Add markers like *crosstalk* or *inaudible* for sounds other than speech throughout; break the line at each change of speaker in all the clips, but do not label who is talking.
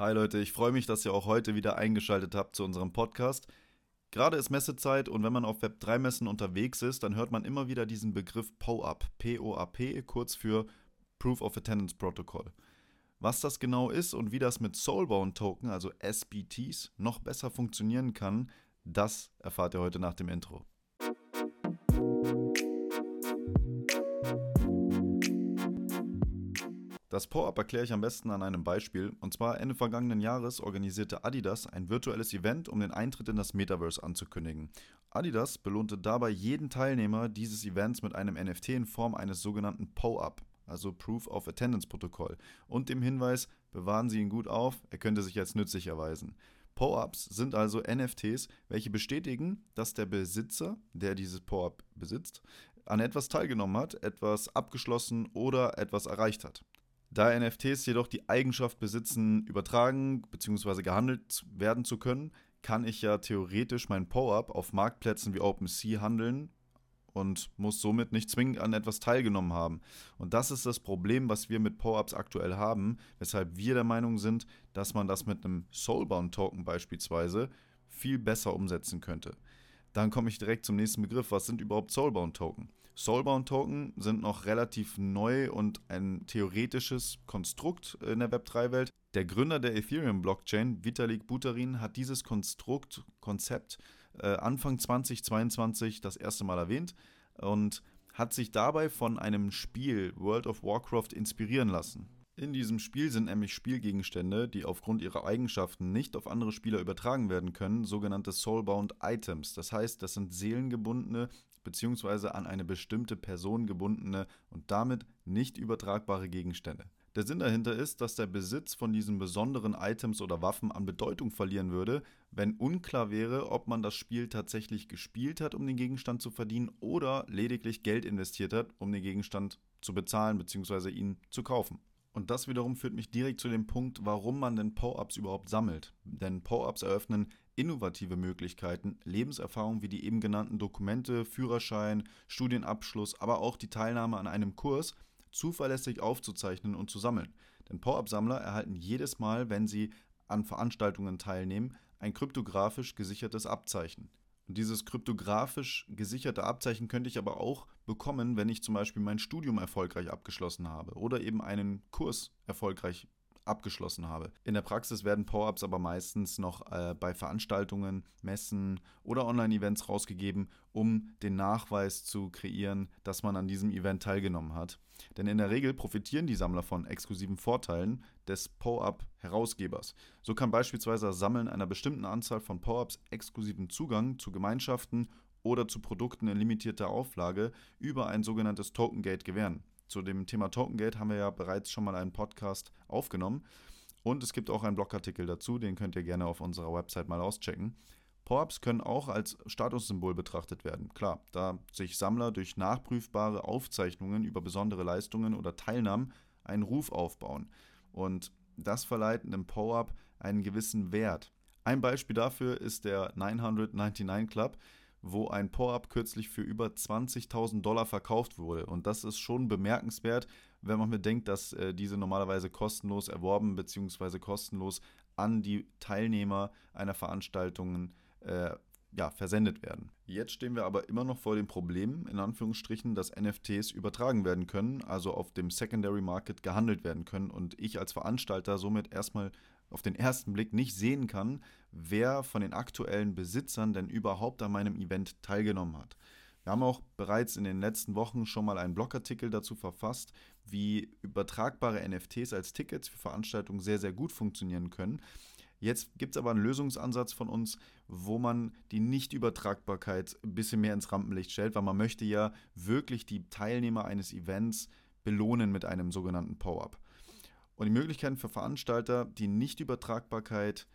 Hi Leute, ich freue mich, dass ihr auch heute wieder eingeschaltet habt zu unserem Podcast. Gerade ist Messezeit und wenn man auf Web3-Messen unterwegs ist, dann hört man immer wieder diesen Begriff POAP, P-O-A-P, kurz für Proof of Attendance Protocol. Was das genau ist und wie das mit Soulbound Token, also SBTs, noch besser funktionieren kann, das erfahrt ihr heute nach dem Intro. Das Power-Up erkläre ich am besten an einem Beispiel. Und zwar Ende vergangenen Jahres organisierte Adidas ein virtuelles Event, um den Eintritt in das Metaverse anzukündigen. Adidas belohnte dabei jeden Teilnehmer dieses Events mit einem NFT in Form eines sogenannten PO-Up, also Proof of Attendance Protokoll, und dem Hinweis, bewahren Sie ihn gut auf, er könnte sich als nützlich erweisen. PO-Ups sind also NFTs, welche bestätigen, dass der Besitzer, der dieses PO-Up besitzt, an etwas teilgenommen hat, etwas abgeschlossen oder etwas erreicht hat. Da NFTs jedoch die Eigenschaft besitzen, übertragen bzw. gehandelt werden zu können, kann ich ja theoretisch mein Power-Up auf Marktplätzen wie OpenSea handeln und muss somit nicht zwingend an etwas teilgenommen haben. Und das ist das Problem, was wir mit Power-Ups aktuell haben, weshalb wir der Meinung sind, dass man das mit einem Soulbound-Token beispielsweise viel besser umsetzen könnte. Dann komme ich direkt zum nächsten Begriff. Was sind überhaupt Soulbound-Token? Soulbound-Token sind noch relativ neu und ein theoretisches Konstrukt in der Web3-Welt. Der Gründer der Ethereum-Blockchain, Vitalik Buterin, hat dieses Konstrukt, Konzept äh, Anfang 2022 das erste Mal erwähnt und hat sich dabei von einem Spiel World of Warcraft inspirieren lassen. In diesem Spiel sind nämlich Spielgegenstände, die aufgrund ihrer Eigenschaften nicht auf andere Spieler übertragen werden können, sogenannte Soulbound Items. Das heißt, das sind seelengebundene bzw. an eine bestimmte Person gebundene und damit nicht übertragbare Gegenstände. Der Sinn dahinter ist, dass der Besitz von diesen besonderen Items oder Waffen an Bedeutung verlieren würde, wenn unklar wäre, ob man das Spiel tatsächlich gespielt hat, um den Gegenstand zu verdienen oder lediglich Geld investiert hat, um den Gegenstand zu bezahlen bzw. ihn zu kaufen. Und das wiederum führt mich direkt zu dem Punkt, warum man denn Power-Ups überhaupt sammelt. Denn Power-Ups eröffnen innovative Möglichkeiten, Lebenserfahrung wie die eben genannten Dokumente, Führerschein, Studienabschluss, aber auch die Teilnahme an einem Kurs zuverlässig aufzuzeichnen und zu sammeln. Denn Power-Up-Sammler erhalten jedes Mal, wenn sie an Veranstaltungen teilnehmen, ein kryptografisch gesichertes Abzeichen. Und dieses kryptografisch gesicherte Abzeichen könnte ich aber auch bekommen, wenn ich zum Beispiel mein Studium erfolgreich abgeschlossen habe oder eben einen Kurs erfolgreich abgeschlossen habe. In der Praxis werden Power-Ups aber meistens noch äh, bei Veranstaltungen, Messen oder Online-Events rausgegeben, um den Nachweis zu kreieren, dass man an diesem Event teilgenommen hat. Denn in der Regel profitieren die Sammler von exklusiven Vorteilen des Power-Up-Herausgebers. So kann beispielsweise das Sammeln einer bestimmten Anzahl von Power-Ups exklusiven Zugang zu Gemeinschaften oder zu Produkten in limitierter Auflage über ein sogenanntes Token Gate gewähren. Zu dem Thema Tokengate haben wir ja bereits schon mal einen Podcast aufgenommen. Und es gibt auch einen Blogartikel dazu, den könnt ihr gerne auf unserer Website mal auschecken. Power-Ups können auch als Statussymbol betrachtet werden. Klar, da sich Sammler durch nachprüfbare Aufzeichnungen über besondere Leistungen oder Teilnahmen einen Ruf aufbauen. Und das verleiht einem Power-Up einen gewissen Wert. Ein Beispiel dafür ist der 999 Club wo ein Power-Up kürzlich für über 20.000 Dollar verkauft wurde. Und das ist schon bemerkenswert, wenn man bedenkt, dass äh, diese normalerweise kostenlos erworben bzw. kostenlos an die Teilnehmer einer Veranstaltung äh, ja, versendet werden. Jetzt stehen wir aber immer noch vor dem Problem, in Anführungsstrichen, dass NFTs übertragen werden können, also auf dem Secondary Market gehandelt werden können und ich als Veranstalter somit erstmal auf den ersten Blick nicht sehen kann, wer von den aktuellen Besitzern denn überhaupt an meinem Event teilgenommen hat. Wir haben auch bereits in den letzten Wochen schon mal einen Blogartikel dazu verfasst, wie übertragbare NFTs als Tickets für Veranstaltungen sehr, sehr gut funktionieren können. Jetzt gibt es aber einen Lösungsansatz von uns, wo man die Nichtübertragbarkeit ein bisschen mehr ins Rampenlicht stellt, weil man möchte ja wirklich die Teilnehmer eines Events belohnen mit einem sogenannten Power-Up. Und die Möglichkeiten für Veranstalter, die Nichtübertragbarkeit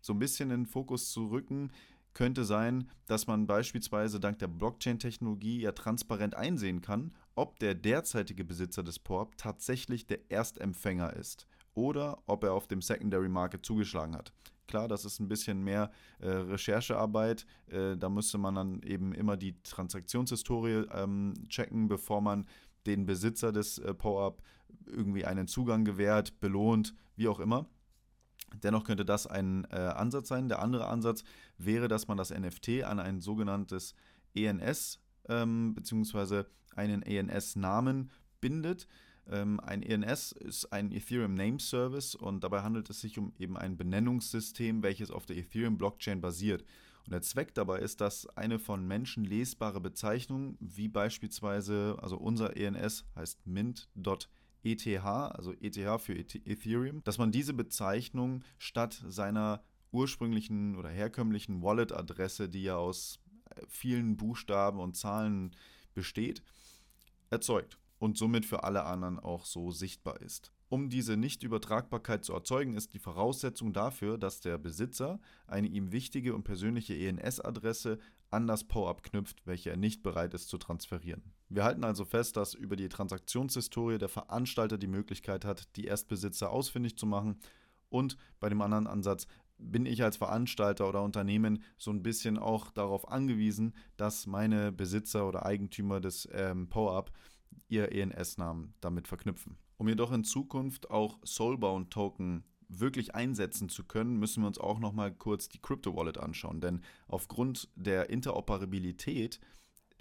so ein bisschen in den Fokus zu rücken, könnte sein, dass man beispielsweise dank der Blockchain-Technologie ja transparent einsehen kann, ob der derzeitige Besitzer des PORP tatsächlich der Erstempfänger ist oder ob er auf dem Secondary Market zugeschlagen hat. Klar, das ist ein bisschen mehr äh, Recherchearbeit. Äh, da müsste man dann eben immer die Transaktionshistorie ähm, checken, bevor man den Besitzer des äh, Power-Up irgendwie einen Zugang gewährt, belohnt, wie auch immer. Dennoch könnte das ein äh, Ansatz sein. Der andere Ansatz wäre, dass man das NFT an ein sogenanntes ENS ähm, bzw. einen ENS-Namen bindet. Ähm, ein ENS ist ein Ethereum Name Service und dabei handelt es sich um eben ein Benennungssystem, welches auf der Ethereum Blockchain basiert. Und der Zweck dabei ist, dass eine von Menschen lesbare Bezeichnung, wie beispielsweise, also unser ENS heißt mint.eth, also ETH für Ethereum, dass man diese Bezeichnung statt seiner ursprünglichen oder herkömmlichen Wallet-Adresse, die ja aus äh, vielen Buchstaben und Zahlen besteht, erzeugt und somit für alle anderen auch so sichtbar ist. Um diese Nichtübertragbarkeit zu erzeugen, ist die Voraussetzung dafür, dass der Besitzer eine ihm wichtige und persönliche ENS-Adresse an das POAP knüpft, welche er nicht bereit ist zu transferieren. Wir halten also fest, dass über die Transaktionshistorie der Veranstalter die Möglichkeit hat, die Erstbesitzer ausfindig zu machen und bei dem anderen Ansatz bin ich als Veranstalter oder Unternehmen so ein bisschen auch darauf angewiesen, dass meine Besitzer oder Eigentümer des ähm, POAP ihr ENS-Namen damit verknüpfen. Um jedoch in Zukunft auch Soulbound-Token wirklich einsetzen zu können, müssen wir uns auch noch mal kurz die Crypto Wallet anschauen, denn aufgrund der Interoperabilität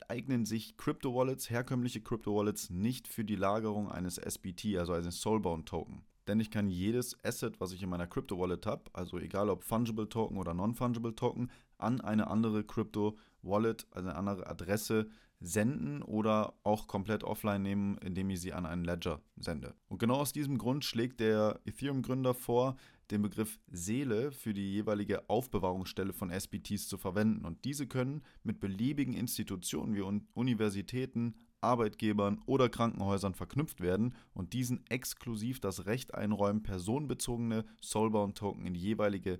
eignen sich Crypto Wallets, herkömmliche Crypto Wallets nicht für die Lagerung eines SBT, also eines Soulbound Token. Denn ich kann jedes Asset, was ich in meiner Crypto Wallet habe, also egal ob Fungible Token oder Non-Fungible Token, an eine andere Crypto Wallet, also eine andere Adresse senden oder auch komplett offline nehmen, indem ich sie an einen Ledger sende. Und genau aus diesem Grund schlägt der Ethereum-Gründer vor, den Begriff Seele für die jeweilige Aufbewahrungsstelle von SBTs zu verwenden. Und diese können mit beliebigen Institutionen wie Universitäten, Arbeitgebern oder Krankenhäusern verknüpft werden und diesen exklusiv das Recht einräumen, personenbezogene Soulbound-Token in die jeweilige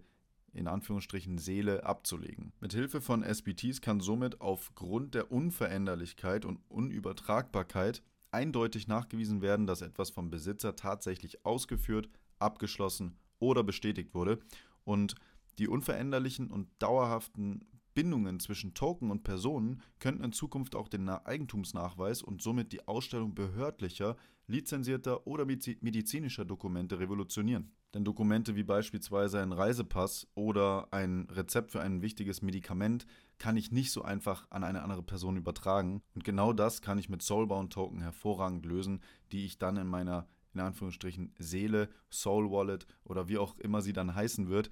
in Anführungsstrichen Seele abzulegen. Mit Hilfe von SBTs kann somit aufgrund der Unveränderlichkeit und Unübertragbarkeit eindeutig nachgewiesen werden, dass etwas vom Besitzer tatsächlich ausgeführt, abgeschlossen oder bestätigt wurde und die unveränderlichen und dauerhaften Bindungen zwischen Token und Personen könnten in Zukunft auch den Eigentumsnachweis und somit die Ausstellung behördlicher, lizenzierter oder medizinischer Dokumente revolutionieren. Denn Dokumente wie beispielsweise ein Reisepass oder ein Rezept für ein wichtiges Medikament kann ich nicht so einfach an eine andere Person übertragen. Und genau das kann ich mit Soulbound Token hervorragend lösen, die ich dann in meiner in Anführungsstrichen Seele, Soul Wallet oder wie auch immer sie dann heißen wird,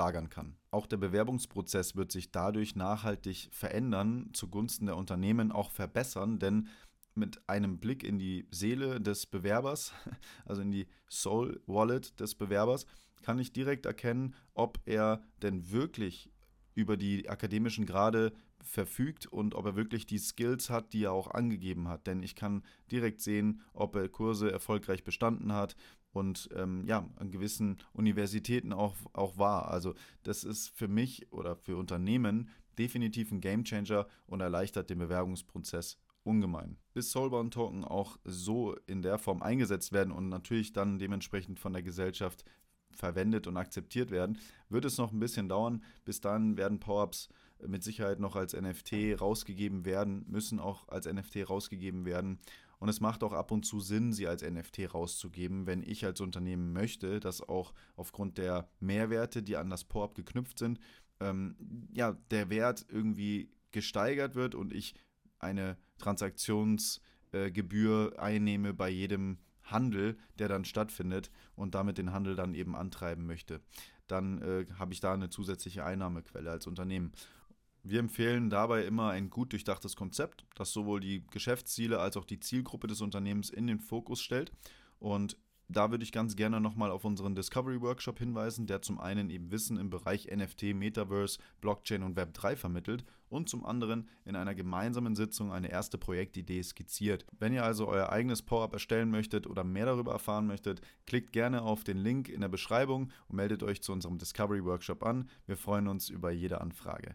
lagern kann. Auch der Bewerbungsprozess wird sich dadurch nachhaltig verändern, zugunsten der Unternehmen auch verbessern, denn mit einem Blick in die Seele des Bewerbers, *laughs* also in die Soul Wallet des Bewerbers, kann ich direkt erkennen, ob er denn wirklich über die akademischen Grade verfügt und ob er wirklich die Skills hat, die er auch angegeben hat. Denn ich kann direkt sehen, ob er Kurse erfolgreich bestanden hat und ähm, ja, an gewissen Universitäten auch, auch war. Also das ist für mich oder für Unternehmen definitiv ein Gamechanger und erleichtert den Bewerbungsprozess ungemein. Bis Soulbound Token auch so in der Form eingesetzt werden und natürlich dann dementsprechend von der Gesellschaft verwendet und akzeptiert werden, wird es noch ein bisschen dauern. Bis dann werden Power-Ups mit Sicherheit noch als NFT rausgegeben werden, müssen auch als NFT rausgegeben werden. Und es macht auch ab und zu Sinn, sie als NFT rauszugeben, wenn ich als Unternehmen möchte, dass auch aufgrund der Mehrwerte, die an das Power-Up geknüpft sind, ähm, ja, der Wert irgendwie gesteigert wird und ich eine Transaktionsgebühr äh, einnehme bei jedem Handel, der dann stattfindet und damit den Handel dann eben antreiben möchte. Dann äh, habe ich da eine zusätzliche Einnahmequelle als Unternehmen. Wir empfehlen dabei immer ein gut durchdachtes Konzept, das sowohl die Geschäftsziele als auch die Zielgruppe des Unternehmens in den Fokus stellt. Und da würde ich ganz gerne nochmal auf unseren Discovery Workshop hinweisen, der zum einen eben Wissen im Bereich NFT, Metaverse, Blockchain und Web3 vermittelt und zum anderen in einer gemeinsamen Sitzung eine erste Projektidee skizziert. Wenn ihr also euer eigenes Power-Up erstellen möchtet oder mehr darüber erfahren möchtet, klickt gerne auf den Link in der Beschreibung und meldet euch zu unserem Discovery Workshop an. Wir freuen uns über jede Anfrage.